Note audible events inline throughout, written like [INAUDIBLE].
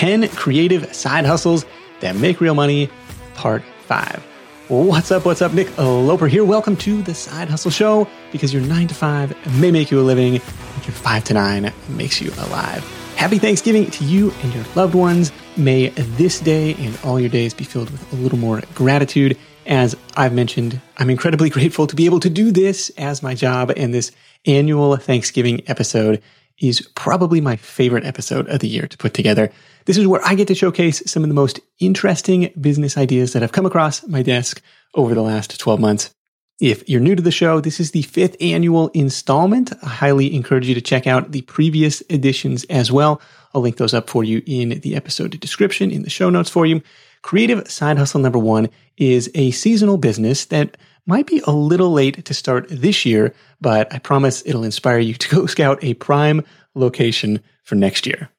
10 creative side hustles that make real money, part five. What's up? What's up? Nick Loper here. Welcome to the Side Hustle Show because your nine to five may make you a living, but your five to nine makes you alive. Happy Thanksgiving to you and your loved ones. May this day and all your days be filled with a little more gratitude. As I've mentioned, I'm incredibly [LAUGHS] grateful to be able to do this as my job, and this annual Thanksgiving episode is probably my favorite episode of the year to put together. This is where I get to showcase some of the most interesting business ideas that have come across my desk over the last 12 months. If you're new to the show, this is the fifth annual installment. I highly encourage you to check out the previous editions as well. I'll link those up for you in the episode description, in the show notes for you. Creative Side Hustle number one is a seasonal business that might be a little late to start this year, but I promise it'll inspire you to go [LAUGHS] scout a prime location for next year.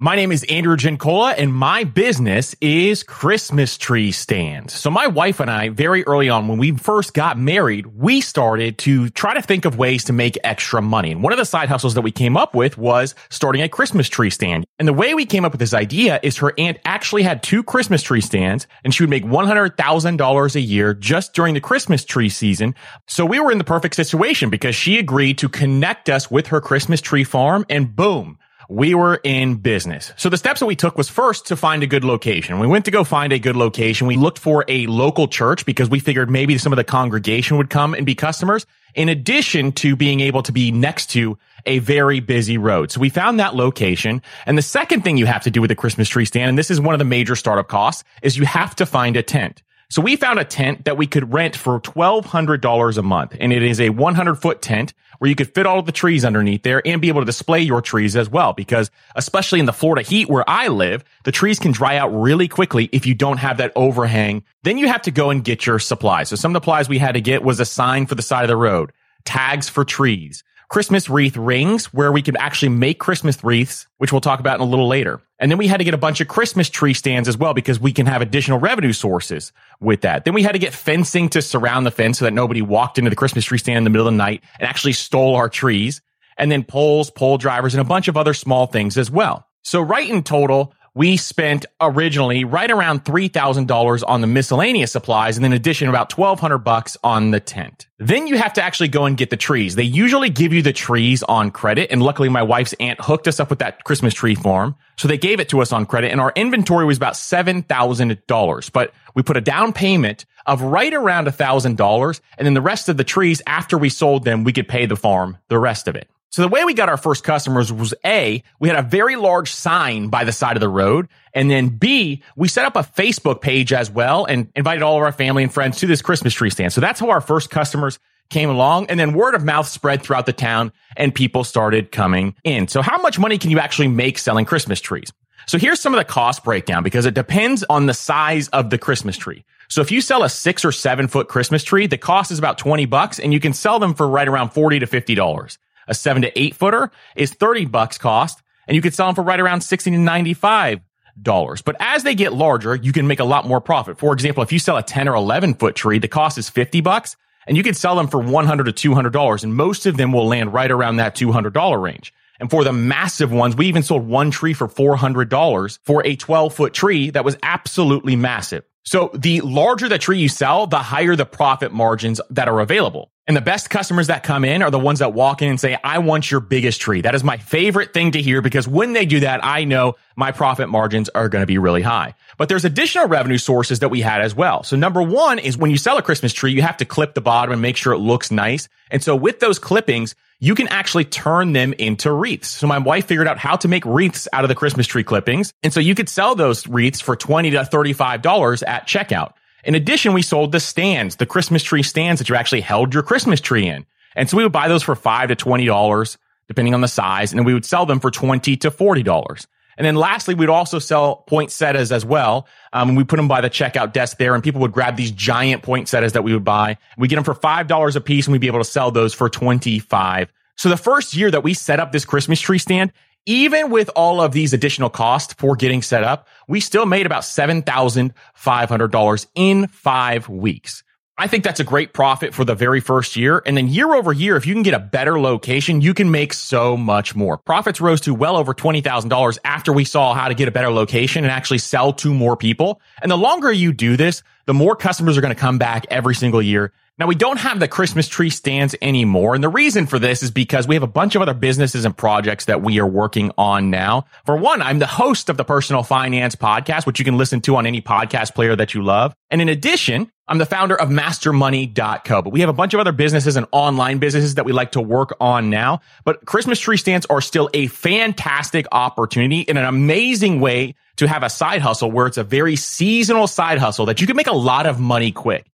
My name is Andrew Giancola and my business is Christmas tree stands. So my wife and I, very early on, when we first got married, we started to try to think of ways to make extra money. And one of the side hustles that we came up with was starting a Christmas tree stand. And the way we came up with this idea is her aunt actually had two Christmas tree stands and she would make $100,000 a year just during the Christmas tree season. So we were in the perfect situation because she agreed to connect us with her Christmas tree farm and boom, we were in business. So the steps that we took was first to find a good location. We went to go find a good location. We looked for a local church because we figured maybe some of the congregation would come and be customers in addition to being able to be next to a very busy road. So we found that location. And the second thing you have to do with a Christmas tree stand, and this is one of the major startup costs, is you have to find a tent. So we found a tent that we could rent for $1,200 a month. And it is a 100 foot tent where you could fit all of the trees underneath there and be able to display your trees as well. Because especially in the Florida heat where I live, the trees can dry out really quickly if you don't have that overhang. Then you have to go and get your supplies. So some of the supplies we had to get was a sign for the side of the road, tags for trees, Christmas wreath rings where we could actually make Christmas wreaths, which we'll talk about in a little later. And then we had to get a bunch of Christmas tree stands as well because we can have additional revenue sources with that. Then we had to get fencing to surround the fence so that nobody walked into the Christmas tree stand in the middle of the night and actually stole our trees. And then poles, pole drivers, and a bunch of other small things as well. So right in total, we spent originally right around $3,000 on the miscellaneous supplies and then addition about 1200 bucks on the tent. Then you have to actually go and get the trees. They usually give you the trees on credit. And luckily my wife's aunt hooked us up with that Christmas tree farm. So they gave it to us on credit and our inventory was about $7,000, but we put a down payment of right around $1,000. And then the rest of the trees after we sold them, we could pay the farm the rest of it. So the way we got our first customers was A, we had a very large sign by the side of the road. And then B, we set up a Facebook page as well and invited all of our family and friends to this Christmas tree stand. So that's how our first customers came along and then word of mouth spread throughout the town and people started coming in. So how much money can you actually make selling Christmas trees? So here's some of the cost breakdown because it depends on the size of the Christmas tree. So if you sell a six or seven foot Christmas tree, the cost is about 20 bucks and you can sell them for right around 40 to $50. A seven to eight footer is 30 bucks cost and you could sell them for right around 60 to 95 dollars. But as they get larger, you can make a lot more profit. For example, if you sell a 10 or 11 foot tree, the cost is 50 bucks and you can sell them for 100 to 200 dollars and most of them will land right around that 200 dollar range. And for the massive ones, we even sold one tree for $400 for a 12 foot tree that was absolutely massive. So the larger the tree you sell, the higher the profit margins that are available. And the best customers that come in are the ones that walk in and say, I want your biggest tree. That is my favorite thing to hear because when they do that, I know my profit margins are going to be really high. But there's additional revenue sources that we had as well. So number one is when you sell a Christmas tree, you have to clip the bottom and make sure it looks nice. And so with those clippings, you can actually turn them into wreaths. So my wife figured out how to make wreaths out of the Christmas tree clippings. And so you could sell those wreaths for 20 to $35 at checkout. In addition, we sold the stands, the Christmas tree stands that you actually held your Christmas tree in. And so we would buy those for five to $20, depending on the size. And then we would sell them for 20 to $40. And then lastly, we'd also sell poinsettias as well. Um, we put them by the checkout desk there and people would grab these giant poinsettias that we would buy. We get them for $5 a piece and we'd be able to sell those for 25. So the first year that we set up this Christmas tree stand, even with all of these additional costs for getting set up, we still made about $7,500 in five weeks. I think that's a great profit for the very first year. And then year over year, if you can get a better location, you can make so much more. Profits rose to well over $20,000 after we saw how to get a better location and actually sell to more people. And the longer you do this, the more customers are going to come back every single year. Now we don't have the Christmas tree stands anymore. And the reason for this is because we have a bunch of other businesses and projects that we are working on now. For one, I'm the host of the personal finance podcast, which you can listen to on any podcast player that you love. And in addition, I'm the founder of mastermoney.co, but we have a bunch of other businesses and online businesses that we like to work on now. But Christmas tree stands are still a fantastic opportunity and an amazing way to have a side hustle where it's a very seasonal side hustle that you can make a lot of money quick.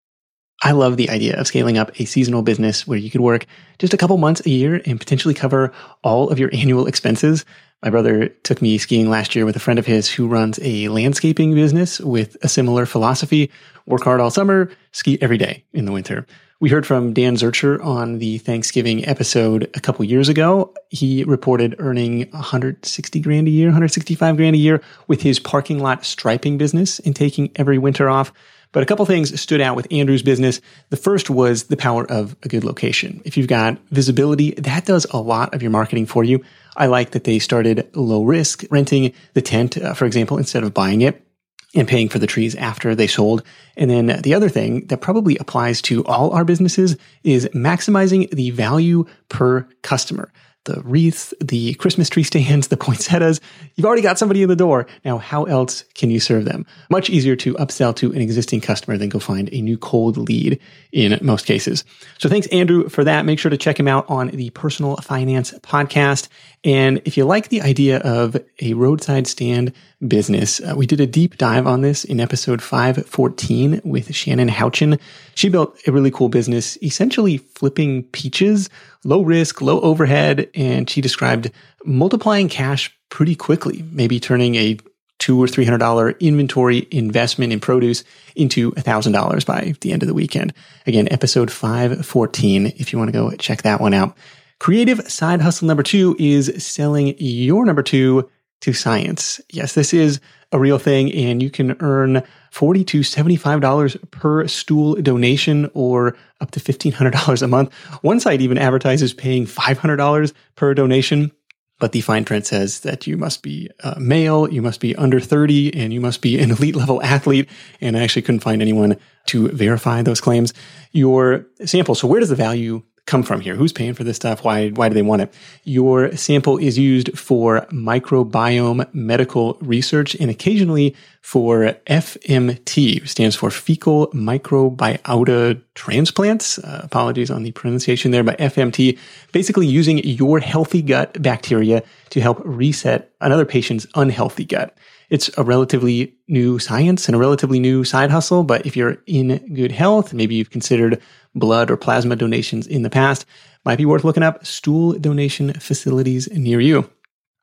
I love the idea of scaling up a seasonal business where you could work just a couple months a year and potentially cover all of your annual expenses. My brother took me skiing last year with a friend of his who runs a landscaping business with a similar philosophy. Work hard all summer, ski every day in the winter. We heard from Dan Zurcher on the Thanksgiving episode a couple years ago. He reported earning 160 grand a year, 165 grand a year with his parking lot striping business and taking every winter off. But a couple things stood out with Andrew's business. The first was the power of a good location. If you've got visibility, that does a lot of your marketing for you. I like that they started low risk renting the tent, uh, for example, instead of buying it and paying for the trees after they sold. And then the other thing that probably applies to all our businesses is maximizing the value per customer the wreaths, the Christmas tree stands, the poinsettias. You've already got somebody in the door. Now, how else can you serve them? Much easier to upsell to an existing customer than go find a new cold lead in most cases. So thanks, Andrew, for that. Make sure to check him out on the Personal Finance Podcast. And if you like the idea of a roadside stand business, uh, we did a deep dive on this in episode 514 with Shannon Houchin. She built a really cool business, essentially flipping peaches, low risk, low overhead. And she described multiplying cash pretty quickly, maybe turning a two or three hundred dollar inventory investment in produce into a thousand dollars by the end of the weekend. Again, episode 514, if you want to go check that one out. Creative side hustle number two is selling your number two to science. Yes, this is a real thing and you can earn 40 to $75 per stool donation or up to $1,500 a month. One site even advertises paying $500 per donation. But the fine print says that you must be uh, male, you must be under 30, and you must be an elite level athlete. And I actually couldn't find anyone to verify those claims. Your sample. So where does the value come from here? Who's paying for this stuff? Why, why do they want it? Your sample is used for microbiome medical research and occasionally for FMT, stands for fecal microbiota transplants. Uh, apologies on the pronunciation there, but FMT, basically using your healthy gut bacteria to help reset another patient's unhealthy gut. It's a relatively new science and a relatively new side hustle, but if you're in good health, maybe you've considered blood or plasma donations in the past, might be worth looking up stool donation facilities near you.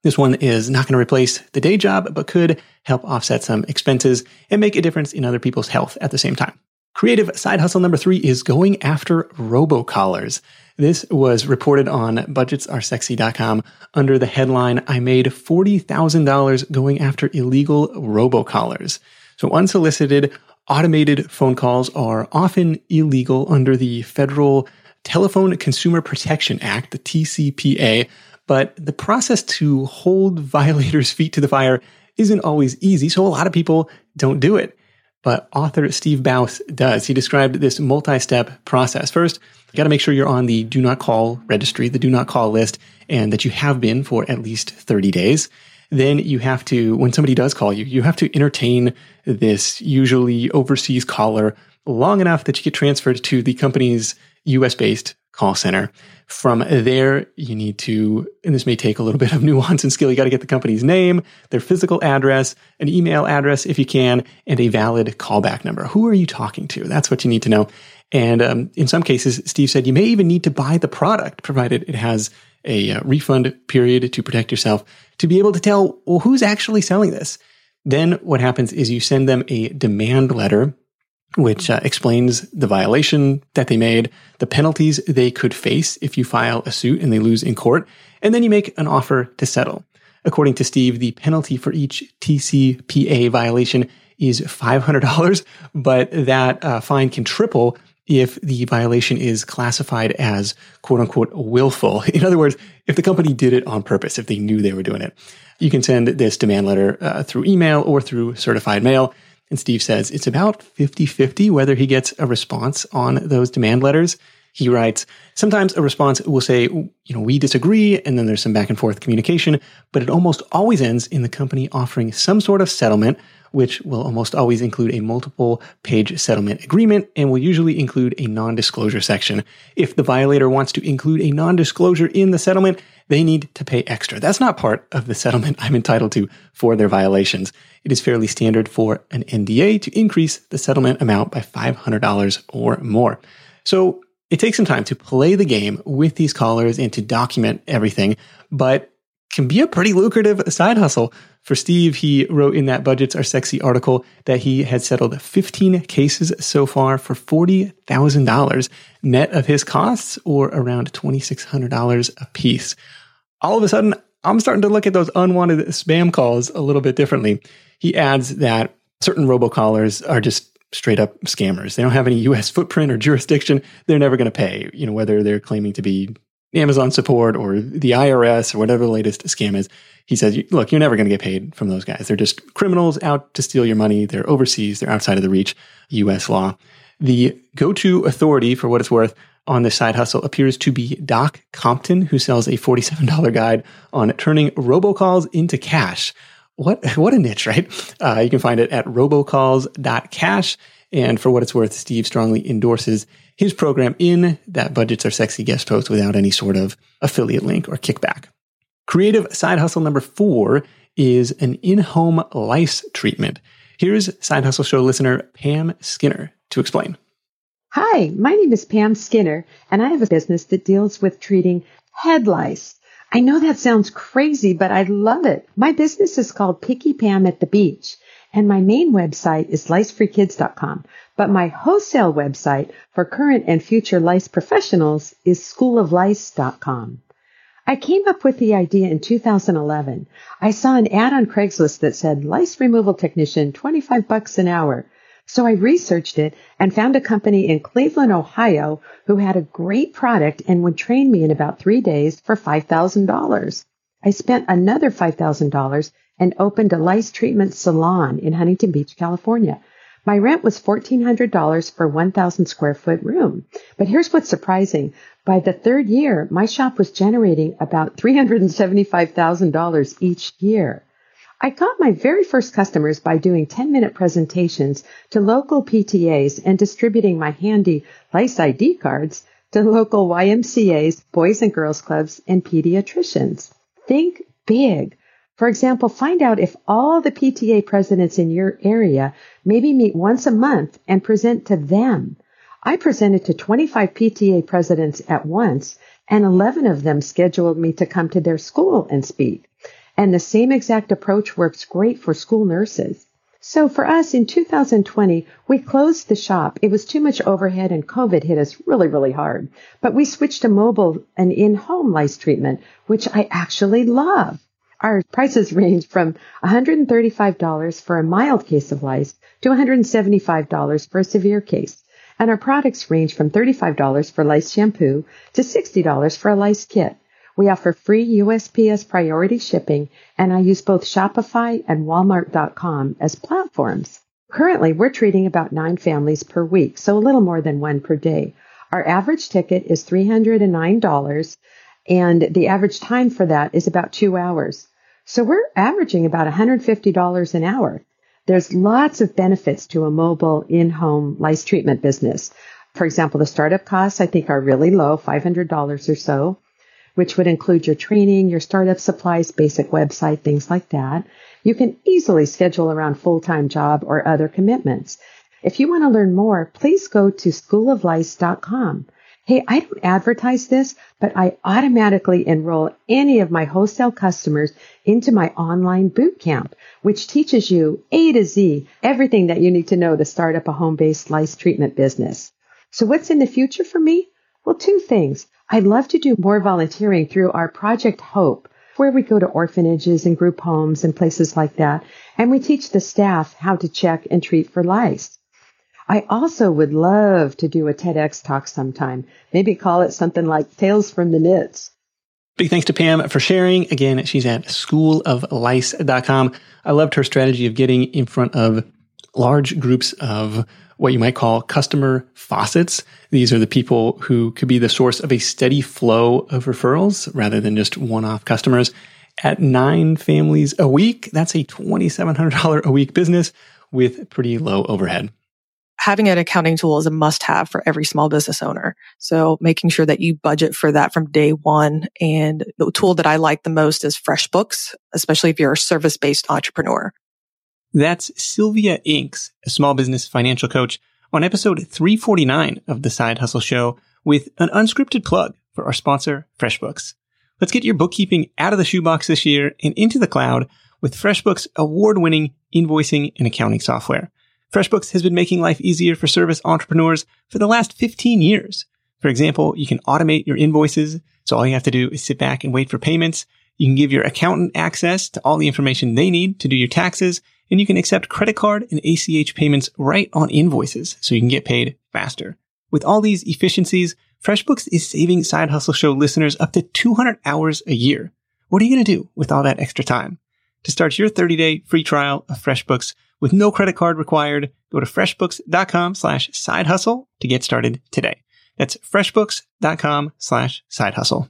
This one is not going to replace the day job, but could help offset some expenses and make a difference in other people's health at the same time. Creative side hustle number three is going after robocallers. This was reported on budgetsaresexy.com under the headline, I made $40,000 going after illegal robocallers. So unsolicited automated phone calls are often illegal under the federal Telephone Consumer Protection Act, the TCPA, but the process to hold [LAUGHS] violators' feet to the fire isn't always easy, so a lot of people don't do it. But author Steve Bouse does. He described this multi step process. First, you got to make sure you're on the do not call registry, the do not call list, and that you have been for at least 30 days. Then you have to, when somebody does call you, you have to entertain this usually overseas caller long enough that you get transferred to the company's US based call center. From there, you need to, and this may take a little bit of [LAUGHS] nuance and skill. You got to get the company's name, their physical address, an email address if you can, and a valid callback number. Who are you talking to? That's what you need to know. And um, in some cases, Steve said you may even need to buy the product, provided it has a uh, refund period to protect yourself, to be able to tell, well, who's actually selling this? Then what happens is you send them a demand letter which uh, explains the violation that they made, the penalties they could face if you file a suit and they lose in court, and then you make an offer to settle. According to Steve, the penalty for each TCPA violation is $500, but that uh, fine can triple if the violation is classified as quote unquote willful. [LAUGHS] In other words, if the company did it on purpose, if they knew they were doing it. You can send this demand letter uh, through email or through certified mail. And Steve says it's about 50 50 whether he gets a response on those demand letters. He writes, sometimes a response will say, you know, we disagree, and then there's some back and forth communication, but it almost always ends in the company offering some sort of settlement, which will almost always include a multiple page settlement agreement and will usually include a non disclosure section. If the violator wants to include a non disclosure in the settlement, they need to pay extra. That's not part of the settlement I'm entitled to for their violations. It is fairly standard for an NDA to increase the settlement amount by $500 or more. So it takes some time to play the game with these callers and to document everything, but can be a pretty lucrative side hustle. For Steve, he wrote in that Budgets Are Sexy article that he had settled 15 cases so far for $40,000 net of his costs or around $2,600 a piece. All of a sudden, I'm starting to look at those unwanted spam calls a little bit differently. He adds that certain robocallers are just straight up scammers. They don't have any US footprint or jurisdiction. They're never going to pay, you know, whether they're claiming to be Amazon support or the IRS or whatever the latest scam is. He says, look, you're never going to get paid from those guys. They're just criminals out to steal your money. They're overseas. They're outside of the reach US law. The go-to authority for what it's worth on this side hustle appears to be Doc Compton, who sells a $47 guide on turning robocalls into cash what [LAUGHS] what a niche, right? Uh, you can find it at robocalls.cash. And for what it's worth, Steve strongly endorses his program in that budgets are sexy guest post without any sort of affiliate link or kickback. Creative side hustle number four is an in-home lice treatment. Here's side hustle show listener Pam Skinner to explain. Hi, my name is Pam Skinner, and I have a business that deals with treating head lice. I know that sounds crazy, but I love it. My business is called Picky Pam at the Beach, and my main website is licefreekids.com. But my wholesale website for current and future lice professionals is schooloflice.com. I came up with the idea in 2011. I saw an ad on Craigslist that said lice removal technician, 25 bucks an hour. So I researched it and found a company in Cleveland, Ohio who had a great product and would train me in about three days for $5,000. I spent another $5,000 and opened a lice treatment salon in Huntington Beach, California. My rent was $1,400 for 1,000 square foot room. But here's what's surprising. By the third year, my shop was generating about $375,000 each year. I got my very first customers by doing 10 minute presentations to local PTAs and distributing my handy Lice ID cards to local YMCAs, Boys and Girls Clubs, and pediatricians. Think big. For example, find out if all the PTA presidents in your area maybe meet once a month and present to them. I presented to 25 PTA presidents at once, and 11 of them scheduled me to come to their school and speak. And the same exact approach works great for school nurses. So for us in 2020, we closed the shop. It was too much overhead and COVID hit us really, really hard. But we switched to mobile and in-home lice treatment, which I actually love. Our prices [LAUGHS] range from $135 for a mild case of lice to $175 for a severe case. And our products range from $35 for lice shampoo to $60 for a lice kit. We offer free USPS priority shipping, and I use both Shopify and Walmart.com as platforms. Currently, we're treating about nine families per week, so a little more than one per day. Our average ticket is $309, and the average time for that is about two hours. So we're averaging about $150 an hour. There's lots of benefits to a mobile in-home lice treatment business. For example, the startup costs I think are really low, $500 or so which would include your training, your startup supplies, basic website, things like that. You can easily schedule around full-time job or other commitments. If you want to learn more, please go to schooloflice.com. Hey, I don't advertise this, but I automatically enroll any of my wholesale customers into my online boot camp, which teaches you A to Z everything that you need to know to start up a home-based lice treatment business. So what's in the future for me? Well, two things. I'd love to do more volunteering through our Project Hope, where we go to orphanages and group homes and places like that, and we teach the staff how to check and treat for lice. I also would love to do a TEDx talk sometime. Maybe call it something like Tales from the Nits. Big thanks to Pam for sharing. Again, she's at schooloflice.com. I loved her strategy of getting in front of large groups of what you might call customer faucets. These are the people who could be the source of a steady flow of referrals rather than just one off customers. At nine families a week, that's a $2,700 a week business with pretty low overhead having an accounting tool is a must have for every small business owner. So making sure that you budget for that from day one. And the tool that I like the most is FreshBooks, especially if you're a service based entrepreneur. That's Sylvia Inks, a small business financial coach on episode 349 of the Side Hustle Show with an unscripted plug for our sponsor, FreshBooks. Let's get your bookkeeping out of the shoebox this year and into the cloud with FreshBooks award winning invoicing and accounting software. FreshBooks has been making life easier for service entrepreneurs for the last 15 years. For example, you can automate your invoices. So all you have to do is sit back and wait for payments. You can give your accountant access to all the information they need to do your taxes. And you can accept credit card and ACH payments right on invoices so you can get paid faster. With all these efficiencies, FreshBooks is saving Side Hustle Show listeners up to 200 hours a year. What are you going to do with all that extra time? To start your 30 day free trial of FreshBooks, with no credit card required. Go to freshbooks.com slash side hustle to get started today. That's freshbooks.com slash side hustle.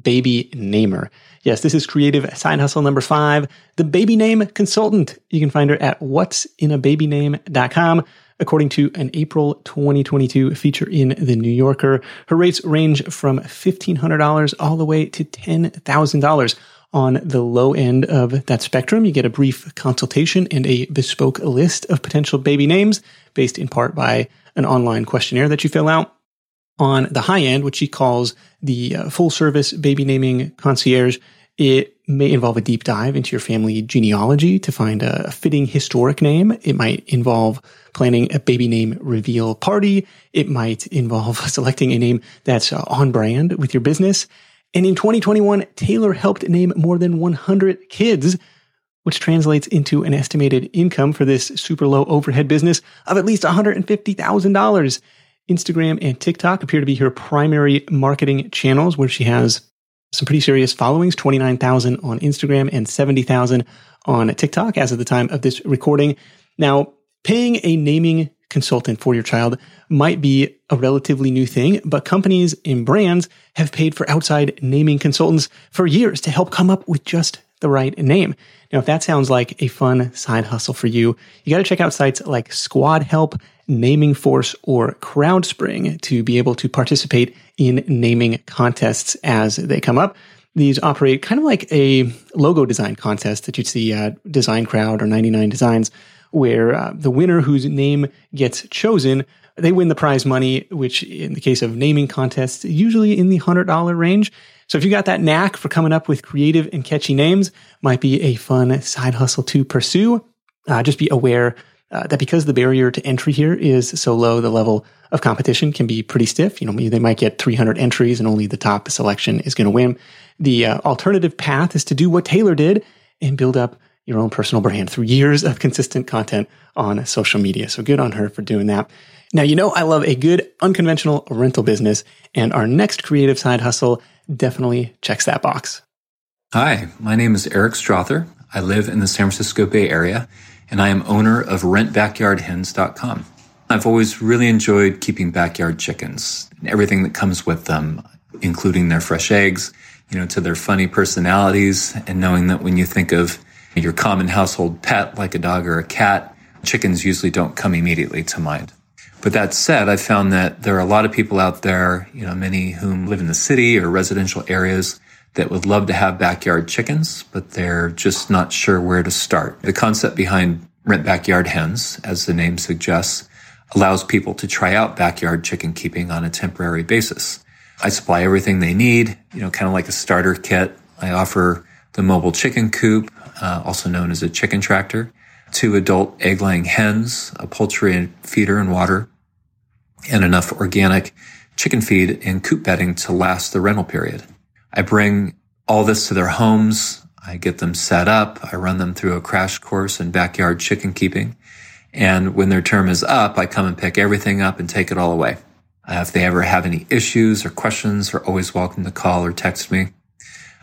baby namer. Yes, this is creative side hustle number five, the baby name consultant. You can find her at what'sinababyname.com. According to an April 2022 feature in The New Yorker, her rates range from $1,500 all the way to $10,000. On the low end of that spectrum, you get a brief consultation and a bespoke list of potential baby names based in part by an online questionnaire that you fill out on the high end, which she calls the uh, full service baby naming concierge. It may involve a deep dive into your family genealogy to find a fitting historic name. It might involve planning a baby name reveal party. It might involve [LAUGHS] selecting a name that's uh, on brand with your business. And in 2021, Taylor helped name more than 100 kids, which translates into an estimated income for this super low overhead business of at least $150,000. Instagram and TikTok appear to be her primary marketing channels where she has some pretty serious followings 29,000 on Instagram and 70,000 on TikTok as of the time of this recording. Now, paying a naming consultant for your child might be a relatively new thing, but companies and brands have paid for outside naming consultants for years to help come up with just the right name. Now, if that sounds like a fun side hustle for you, you got to check out sites like Squad Help, Naming Force, or CrowdSpring to be able to participate in naming contests as they come up. These operate kind of like a logo design contest that you'd see at Design Crowd or 99 Designs, where uh, the winner whose name gets chosen they win the prize money, which in the case of naming contests, usually in the $100 range. So if you got that knack for coming up with creative and catchy names, might be a fun side hustle to pursue. Uh, just be aware uh, that because the barrier to entry here is so low, the level of competition can be pretty stiff. You know, they might get 300 entries and only the top selection is going to win. The uh, alternative path is to do what Taylor did and build up your own personal brand through years of consistent content on social media. So good on her for doing that. Now, you know, I love a good unconventional rental business and our next creative side hustle definitely checks that box. Hi, my name is Eric Strother. I live in the San Francisco Bay Area and I am owner of rentbackyardhens.com. I've always really enjoyed keeping backyard chickens and everything that comes with them, including their fresh eggs, you know, to their funny personalities and knowing that when you think of your common household pet like a dog or a cat, chickens usually don't come immediately to mind. But that said, I found that there are a lot of people out there, you know, many whom live in the city or residential areas that would love to have backyard chickens, but they're just not sure where to start. The concept behind Rent Backyard Hens, as the name suggests, allows people to try out backyard chicken keeping on a temporary basis. I supply everything they need, you know, kind of like a starter kit. I offer the mobile chicken coop, uh, also known as a chicken tractor, two adult egg laying hens, a poultry feeder and water, and enough organic chicken feed and coop bedding to last the rental period. I bring all this to their homes. I get them set up. I run them through a crash course in backyard chicken keeping. And when their term is up, I come and pick everything up and take it all away. Uh, if they ever have any issues or questions, they're always welcome to call or text me.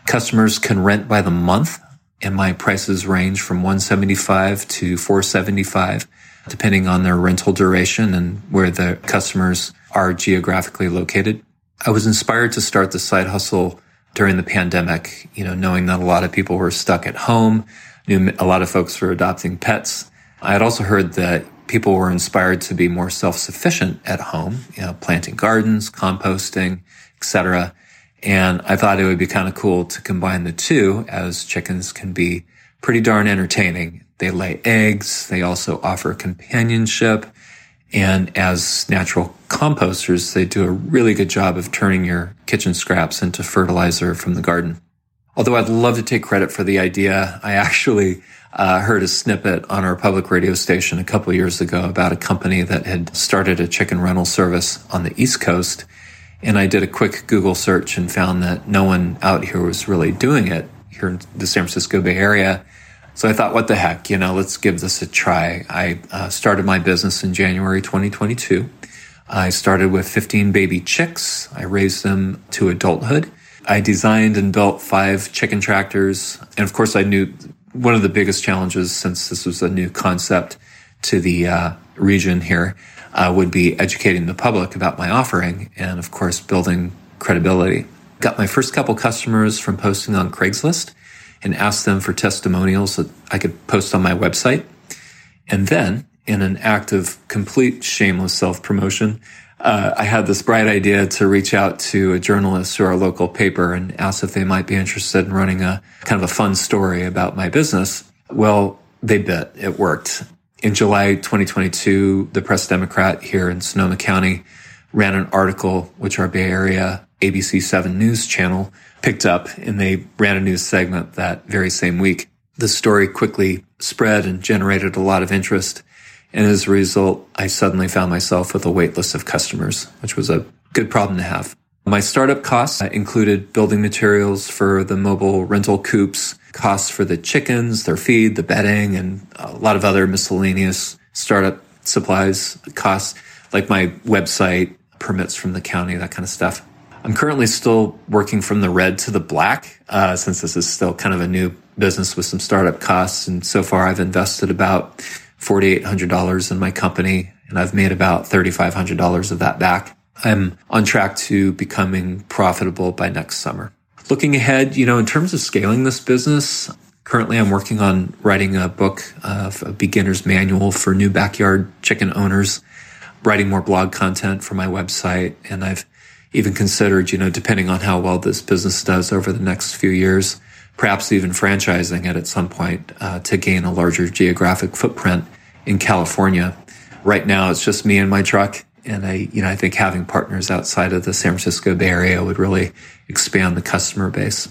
Customers can rent by the month and my prices range from 175 to 475 depending on their rental duration and where the customers are geographically located. I was inspired to start the side hustle during the pandemic, you know, knowing that a lot of people were stuck at home, knew a lot of folks were adopting pets. I had also heard that people were inspired to be more self-sufficient at home, you know, planting gardens, composting, etc. And I thought it would be kind of cool to combine the two as chickens can be pretty darn entertaining. They lay eggs. They also offer companionship. And as natural composters, they do a really good job of turning your kitchen scraps into fertilizer from the garden. Although I'd love to take credit for the idea, I actually uh, heard a snippet on our public radio station a couple years ago about a company that had started a chicken rental service on the East Coast. And I did a quick Google search and found that no one out here was really doing it here in the San Francisco Bay Area. So I thought, what the heck, you know, let's give this a try. I uh, started my business in January 2022. I started with 15 baby chicks. I raised them to adulthood. I designed and built five chicken tractors. And of course, I knew one of the biggest challenges since this was a new concept to the uh, region here uh, would be educating the public about my offering and of course building credibility. Got my first couple customers from posting on Craigslist and asked them for testimonials that I could post on my website. And then in an act of complete shameless self promotion, uh, I had this bright idea to reach out to a journalist to our local paper and ask if they might be interested in running a kind of a fun story about my business. Well, they bit. It worked. In July 2022, the Press Democrat here in Sonoma County ran an article which our Bay Area ABC 7 News channel picked up and they ran a news segment that very same week. The story quickly spread and generated a lot of interest. And as a result, I suddenly found myself with a wait list of customers, which was a good problem to have. My startup costs included building materials for the mobile rental coops, costs for the chickens, their feed, the bedding, and a lot of other miscellaneous startup supplies costs, like my website, permits from the county, that kind of stuff. I'm currently still working from the red to the black, uh, since this is still kind of a new business with some startup costs. And so far I've invested about $4,800 in my company and I've made about $3,500 of that back. I'm on track to becoming profitable by next summer. Looking ahead, you know, in terms of scaling this business, currently I'm working on writing a book of a beginner's manual for new backyard chicken owners, writing more blog content for my website. And I've even considered, you know, depending on how well this business does over the next few years, perhaps even franchising it at some point uh, to gain a larger geographic footprint in California. Right now, it's just me and my truck. And I, you know, I think having partners outside of the San Francisco Bay Area would really expand the customer base.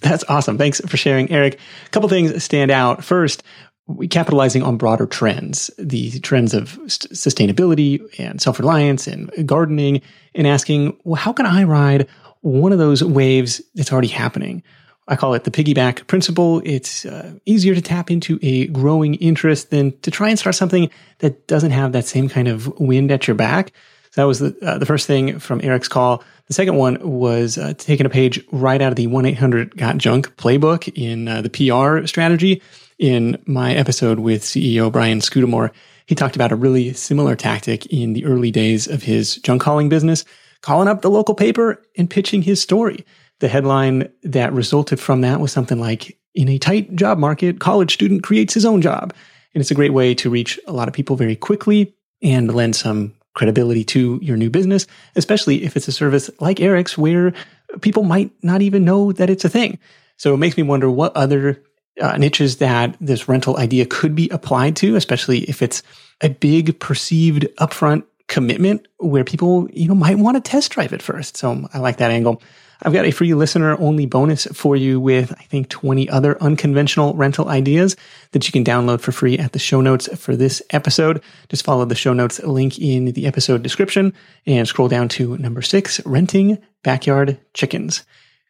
That's awesome. Thanks for sharing, Eric. A couple things stand out. First, we capitalizing on broader trends, the trends of sustainability and self-reliance and gardening and asking, well, how can I ride one of those waves that's already happening? I call it the piggyback principle. It's uh, easier to tap into a growing interest than to try and start something that doesn't have that same kind of wind at your back. So that was the, uh, the first thing from Eric's call. The second one was uh, taking a page right out of the 1 800 Got Junk playbook in uh, the PR strategy. In my episode with CEO Brian Scudamore, he talked about a really similar tactic in the early days of his junk hauling business, calling up the local paper and pitching his story. The headline that resulted from that was something like, in a tight job market, college student creates his own job. And it's a great way to reach a lot of people very quickly and lend some credibility to your new business, especially if it's a service like Eric's where people might not even know that it's a thing. So it makes me wonder what other uh, niches that this rental idea could be applied to, especially if it's a big perceived upfront commitment where people, you know, might want to test drive it first. So I like that angle. I've got a free listener only bonus for you with, I think, 20 other unconventional rental ideas that you can download for free at the show notes for this episode. Just follow the show notes link in the episode description and scroll down to number six, renting backyard chickens.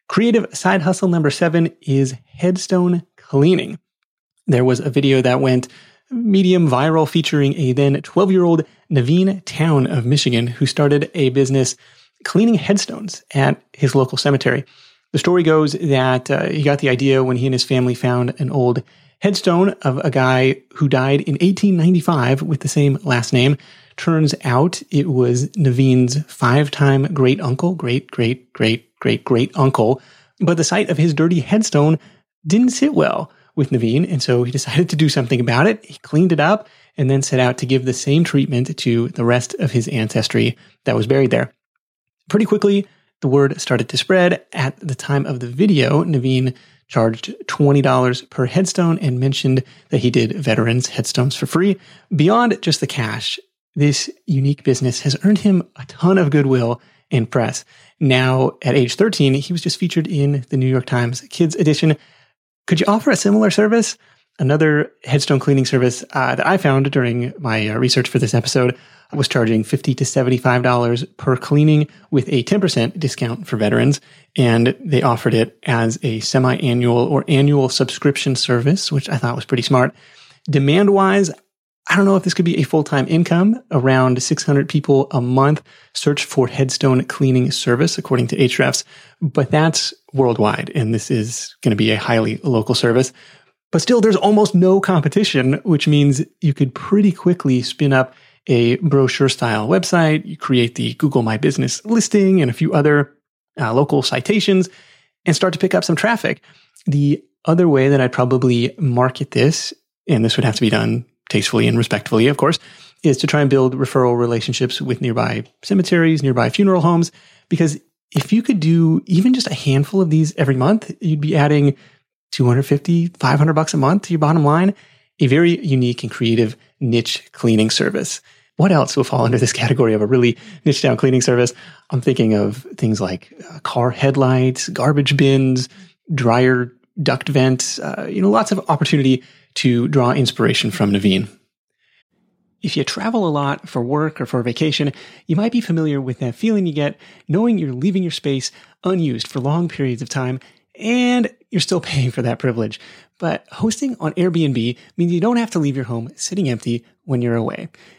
Creative side hustle number seven is headstone cleaning. There was a video that went medium viral featuring a then 12 year old Naveen Town of Michigan who started a business cleaning headstones at his local cemetery. The story goes that uh, he got the idea when he and his family found an old headstone of a guy who died in 1895 with the same last name. Turns out it was Naveen's five time great uncle, great, great, great, great, great uncle. But the sight of his dirty headstone didn't sit well with Naveen. And so he decided to do something about it. He cleaned it up and then set out to give the same treatment to the rest of his ancestry that was buried there. Pretty quickly, the word started to spread. At the time of the video, Naveen charged $20 per headstone and mentioned that he did veterans headstones for free. Beyond just the cash, this unique business has earned him a ton of goodwill and press. Now, at age 13, he was just featured in the New York Times Kids edition. Could you offer a similar service? Another headstone cleaning service uh, that I found during my uh, research for this episode was charging 50 to $75 per cleaning with a 10% discount for veterans. And they offered it as a semi-annual or annual subscription service, which I thought was pretty smart. Demand wise, I don't know if this could be a full-time income. Around 600 people a month search for headstone cleaning service, according to Ahrefs, but that's worldwide. And this is going to be a highly local service. But still, there's almost no competition, which means you could pretty quickly spin up a brochure style website. You create the Google My Business listing and a few other uh, local citations and start to pick up some traffic. The other way that I'd probably market this, and this would have to be done tastefully and respectfully, of course, is to try and build referral relationships with nearby cemeteries, nearby funeral homes. Because if you could do even just a handful of these every month, you'd be adding 250, 500 bucks a month to your bottom line. A very unique and creative niche cleaning service. What else will fall under this category of a really niche down cleaning service? I'm thinking of things like uh, car headlights, garbage bins, dryer duct vents, uh, you know, lots of opportunity to draw inspiration from Naveen. If you travel a lot for work or for vacation, you might be familiar with that feeling you get knowing you're leaving your space unused for long periods of time and you're still [LAUGHS] paying for that privilege. But hosting on Airbnb means you don't have to leave your home sitting empty when you're away.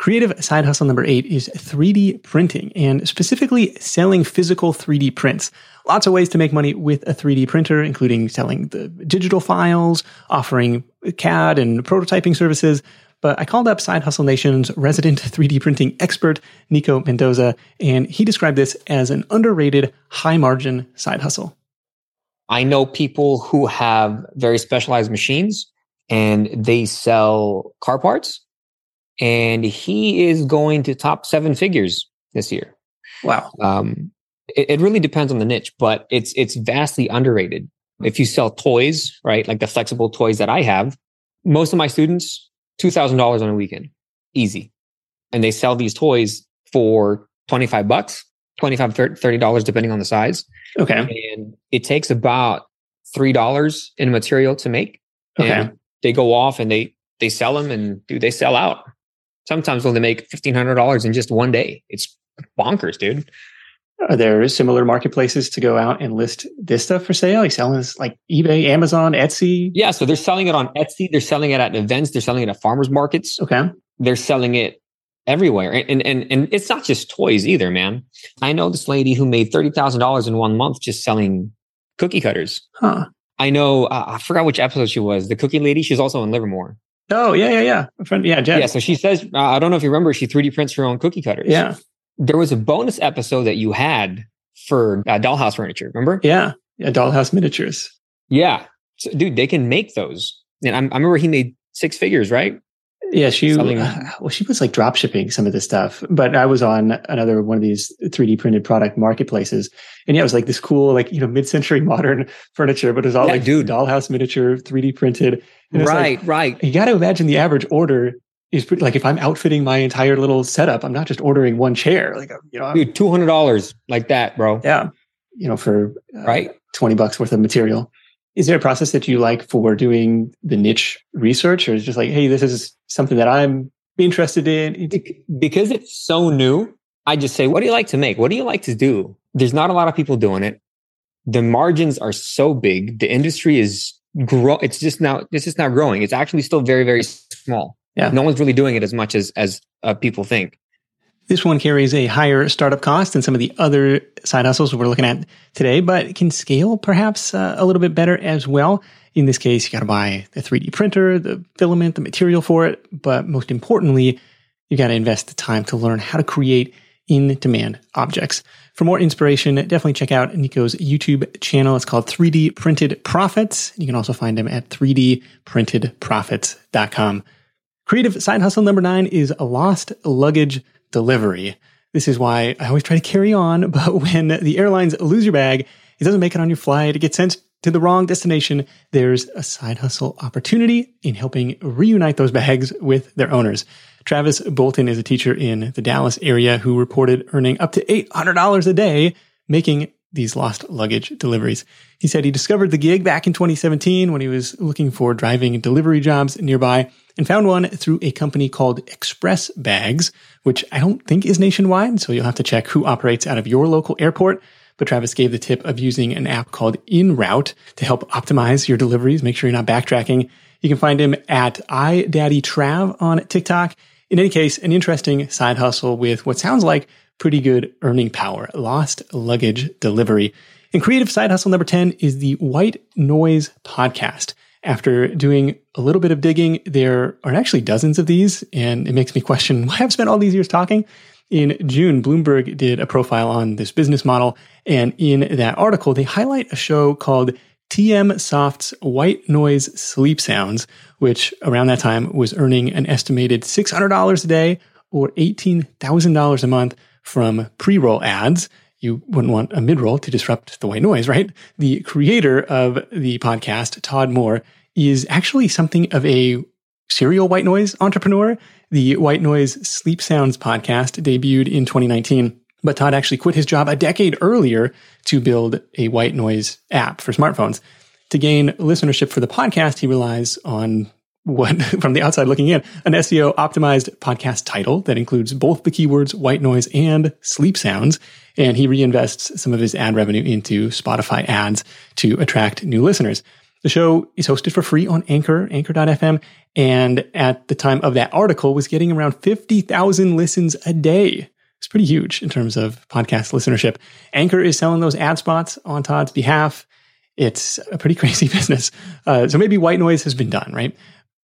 Creative side hustle number eight is 3D printing and specifically selling physical 3D prints. Lots of ways to make money with a 3D printer, including selling the digital files, offering CAD and prototyping services. But I called up Side Hustle Nation's resident [LAUGHS] 3D printing expert, Nico Mendoza, and he described this as an underrated high margin side hustle. I know people who have very specialized machines and they sell car parts. And he is going to top seven figures this year. Wow. Um, it, it really depends on the niche, but it's it's vastly underrated. If you sell toys, right, like the flexible toys that I have, most of my students two thousand dollars on a weekend, easy, and they sell these toys for twenty five bucks, 25 30 dollars depending on the size. Okay. And it takes about three dollars in material to make. Okay. And they go off and they they sell them and do they sell out. Sometimes when they'll make fifteen hundred dollars in just one day. It's bonkers, dude. Are there similar marketplaces to go out and list this stuff for sale? Like selling this like eBay, Amazon, Etsy? Yeah, so they're selling it on Etsy. They're selling it at events. They're selling it at farmers markets. Okay. They're selling it everywhere, and and and it's not just toys either, man. I know this lady who made thirty thousand dollars in one month just selling cookie cutters. Huh. I know. Uh, I forgot which episode she was. The cookie lady. She's also in Livermore. Oh, yeah, yeah, yeah. A friend, yeah, Jen. Yeah. So she says, uh, I don't know if you remember, she 3D prints her own cookie cutters. Yeah. There was a bonus episode that you had for uh, dollhouse furniture. Remember? Yeah. Yeah. Dollhouse miniatures. Yeah. So, dude, they can make those. And I'm, I remember he made six figures, right? Yeah, she Selling- uh, well, she was like drop shipping some of this stuff, but I was on another one of these 3D printed product marketplaces, and yeah, it was like this cool, like you know, mid-century [LAUGHS] modern furniture, but it was all Yeah, like dude. dollhouse miniature, 3D printed. And it's like, Right, right. you got to imagine the average order is pretty, like if I'm outfitting my entire little setup, I'm not just ordering one chair, like you know, Dude, $200 like that, bro. yeah, you know, for uh, Right. 20 bucks worth of material. Is there a process that you like for doing the niche research, or is it just like, hey, this is something that I'm interested in? Bec- Because it's so new, I just say, what do you like to make? What do you like to do? There's not a lot of people doing it. The margins are so big. The industry is grow. It's just now, it's just not growing. It's actually still very, very small. Yeah. No one's really doing it as much as, as uh, people think. This one carries a higher startup cost than some of the other side hustles we're looking at today, but can scale perhaps uh, a little bit better as well. In this case, you got to buy the 3D printer, the filament, the material for it, but most importantly, you got to invest the time to learn how to create in demand objects. For more inspiration, definitely check out Nico's YouTube channel. It's called 3D Printed Profits. You can also find him at 3dprintedprofits.com. Creative side hustle number nine is lost luggage delivery. This is why I always try to carry on, [LAUGHS] but when the airlines lose your bag, it doesn't make it on your flight, it gets sent to the wrong destination, there's a side hustle opportunity in helping reunite those bags with their owners. Travis Bolton is a teacher in the Dallas area who reported earning up to $800 a day making these lost luggage deliveries. He said he discovered the gig back in 2017 when he was looking for driving delivery jobs nearby and found one through a company called Express Bags, which I don't think is nationwide. So you'll have to check who operates out of your local airport. But Travis gave the tip of using an app called InRoute to help optimize your deliveries, make sure you're not backtracking. You can find him at iDaddyTrav on TikTok. In any case, an interesting side hustle with what sounds like pretty good earning power. Lost luggage delivery. And creative side hustle number 10 is the White Noise podcast. After doing a little bit of digging, there are actually dozens of these, and it makes me question [LAUGHS] why I've spent all these years talking. In June, Bloomberg did a profile on this business model, and in that article, they highlight a show called TM Soft's White Noise Sleep Sounds, which around that time was earning an estimated $600 a day or $18,000 a month from pre roll ads. You wouldn't want a mid roll to disrupt the white noise, right? The creator of the podcast, Todd Moore, is actually something of a serial white noise entrepreneur. The White Noise Sleep Sounds podcast debuted in 2019, but Todd actually quit his job a decade earlier to build a white noise app for smartphones. To gain listenership for the podcast, he relies on what [LAUGHS] from the outside looking in, an SEO optimized podcast title that includes both the keywords white noise and sleep sounds. And he reinvests some of his ad revenue into Spotify ads to attract new listeners. The show is hosted for free on Anchor, anchor.fm, and at the time of that article was getting around 50,000 listens a day. It's pretty huge in terms of podcast listenership. Anchor is selling those ad spots on Todd's behalf. It's a pretty [LAUGHS] crazy business. Uh, so maybe white noise has been done, right?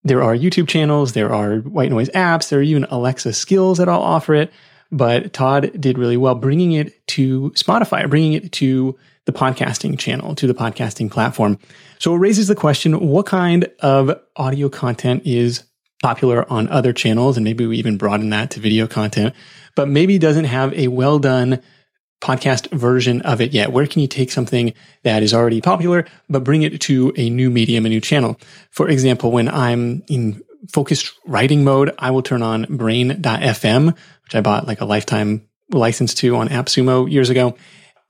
There are YouTube channels, there are white noise apps, there are even Alexa skills that all offer it. But Todd did really well bringing it to Spotify, bringing it to the podcasting channel, to the podcasting platform. So it raises the question, what kind of audio content is popular on other channels? And maybe we even broaden that to video content, but maybe doesn't have a well done podcast version of it yet? Where can you take something that is already popular, but bring it to a new medium, a new channel? For example, when I'm in focused writing mode, I will turn on brain.fm, which I bought like a lifetime license to on AppSumo years ago.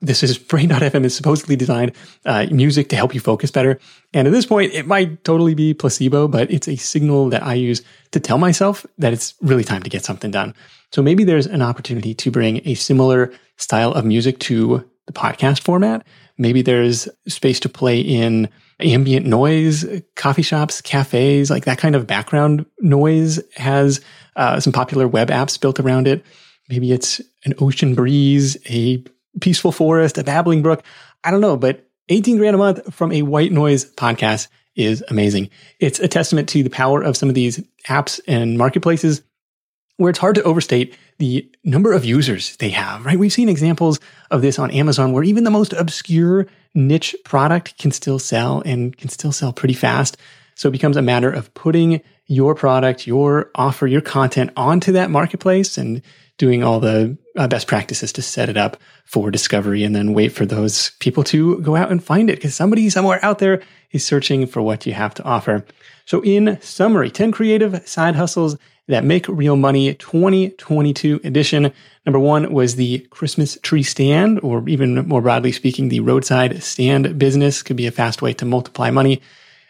This is [LAUGHS] brain.fm is supposedly designed uh, music to help you focus better. And at this point, it might totally be placebo, but it's a signal that I use to tell myself that it's really time to get something done. So maybe there's an opportunity to bring a similar style of music to the podcast format. Maybe there's space to play in ambient noise, coffee shops, cafes, like that kind of background noise has uh, some popular web apps built around it. Maybe it's an ocean breeze, a peaceful forest, a babbling brook. I don't know, but 18 grand a month from a white noise podcast is amazing. It's a testament to the power of some of these apps and marketplaces where it's hard to overstate the number of users they have, right? We've seen examples of this on Amazon where even the most obscure niche product can still sell and can still sell pretty fast. So it becomes a matter of putting your product, your offer, your content onto that marketplace and doing all the uh, best practices to set it up for discovery and then wait for those people to go out and find it because somebody somewhere out there is searching for what you have to offer. So in summary, 10 creative side hustles that Make Real Money 2022 edition. Number one was the Christmas tree stand, or even more broadly speaking, the roadside stand business could be a fast way to multiply money.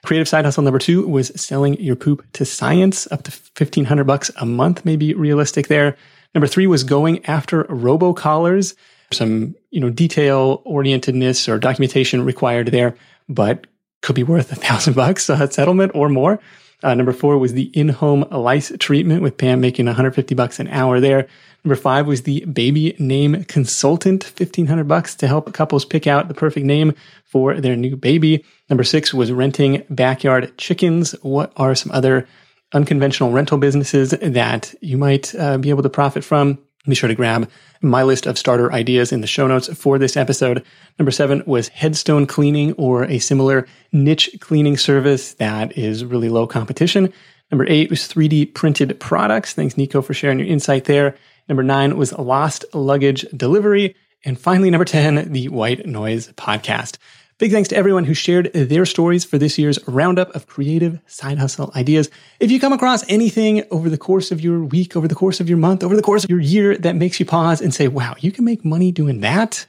Creative side hustle number two was selling your poop to science, up to 1500 bucks a month, maybe realistic there. Number three was going after robocallers, some, you know, detail orientedness or documentation required there, but could be worth [LAUGHS] a thousand bucks a settlement or more. Uh, number four was the in-home lice treatment with Pam making 150 bucks an hour there. Number five was the baby name consultant, 1500 bucks to help couples pick out the perfect name for their new baby. Number six was renting backyard chickens. What are some other unconventional rental businesses that you might uh, be able to profit from? Be sure to grab my list of starter ideas in the show notes for this episode. Number seven was headstone cleaning or a similar niche cleaning service that is really low competition. Number eight was 3D printed products. Thanks, Nico, for sharing your insight there. Number nine was lost luggage delivery. And finally, number 10, the white noise podcast. Big thanks to everyone who shared their stories for this year's roundup of creative side hustle ideas. If you come across anything over the course of your week, over the course of your month, over the course of your year that makes you pause and say, wow, you can make money doing that.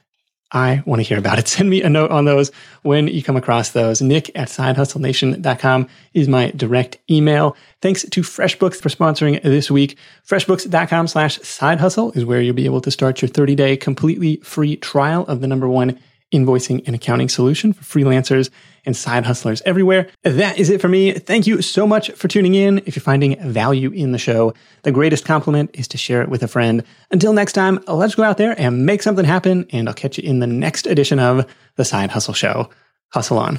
I want to hear about it. [LAUGHS] Send me a note on those when you come across those. Nick at sidehustlenation.com is my direct email. Thanks to FreshBooks for sponsoring this week. FreshBooks.com slash side hustle is where you'll be able to start your 30 day completely free trial of the number one invoicing and accounting solution for freelancers and side hustlers everywhere. That is it for me. Thank you so much for tuning in. If you're finding value in the show, the greatest compliment is to share it with a friend. Until next time, let's go out there and make something happen. And I'll catch you in the next edition of The Side Hustle Show. Hustle on.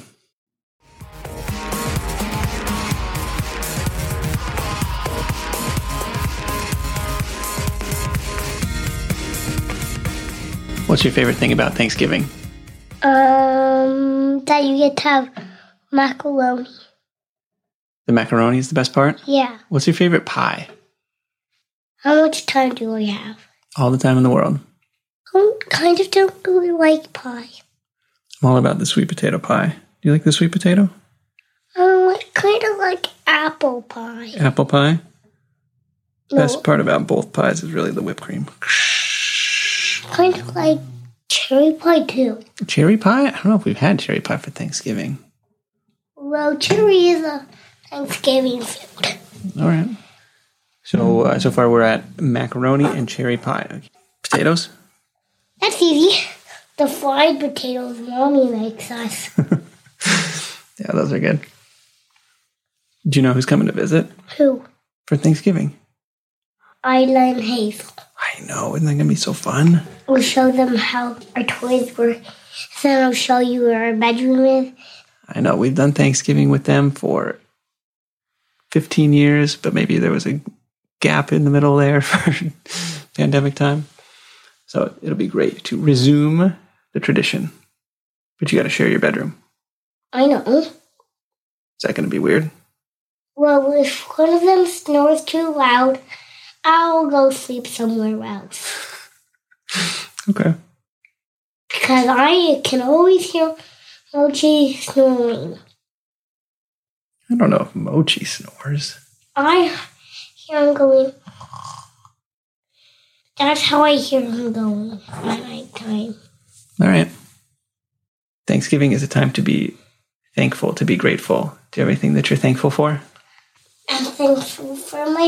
What's your favorite thing about Thanksgiving? Um, that you get to have macaroni. The macaroni is the best part? Yeah. What's your favorite pie? How much time do we have? All the time in the world. I kind of don't really like pie. I'm all about the sweet potato pie. Do you like the sweet potato? Um, I kind of like apple pie. Apple pie? No, Best part about both pies is really the whipped cream. kind of like cherry pie too. Cherry pie? I don't know if we've had cherry pie for Thanksgiving. Well, cherry is a Thanksgiving food. All right. So uh, so far we're at macaroni and cherry pie. Potatoes? That's easy. The fried potatoes mommy makes us. [LAUGHS] Yeah, those are good. Do you know who's coming to visit Who? for Thanksgiving? And Hazel. I know. Isn't that gonna be so fun? We'll show them how our toys work. Then I'll show you where our bedroom is. I know we've done Thanksgiving with them for 15 years, but maybe there was a gap in the middle there [LAUGHS] for pandemic time. So it'll be great to resume the tradition. But you got to share your bedroom. I know. Is that going to be weird? Well, if one of them snores too loud, I'll go sleep somewhere else. [LAUGHS] Okay. Because I can always hear Mochi snoring. I don't know if Mochi snores. I hear him going. That's how I hear him going at night time. All right. Thanksgiving is a time to be thankful, to be grateful. Do you have anything that you're thankful for? I'm thankful for my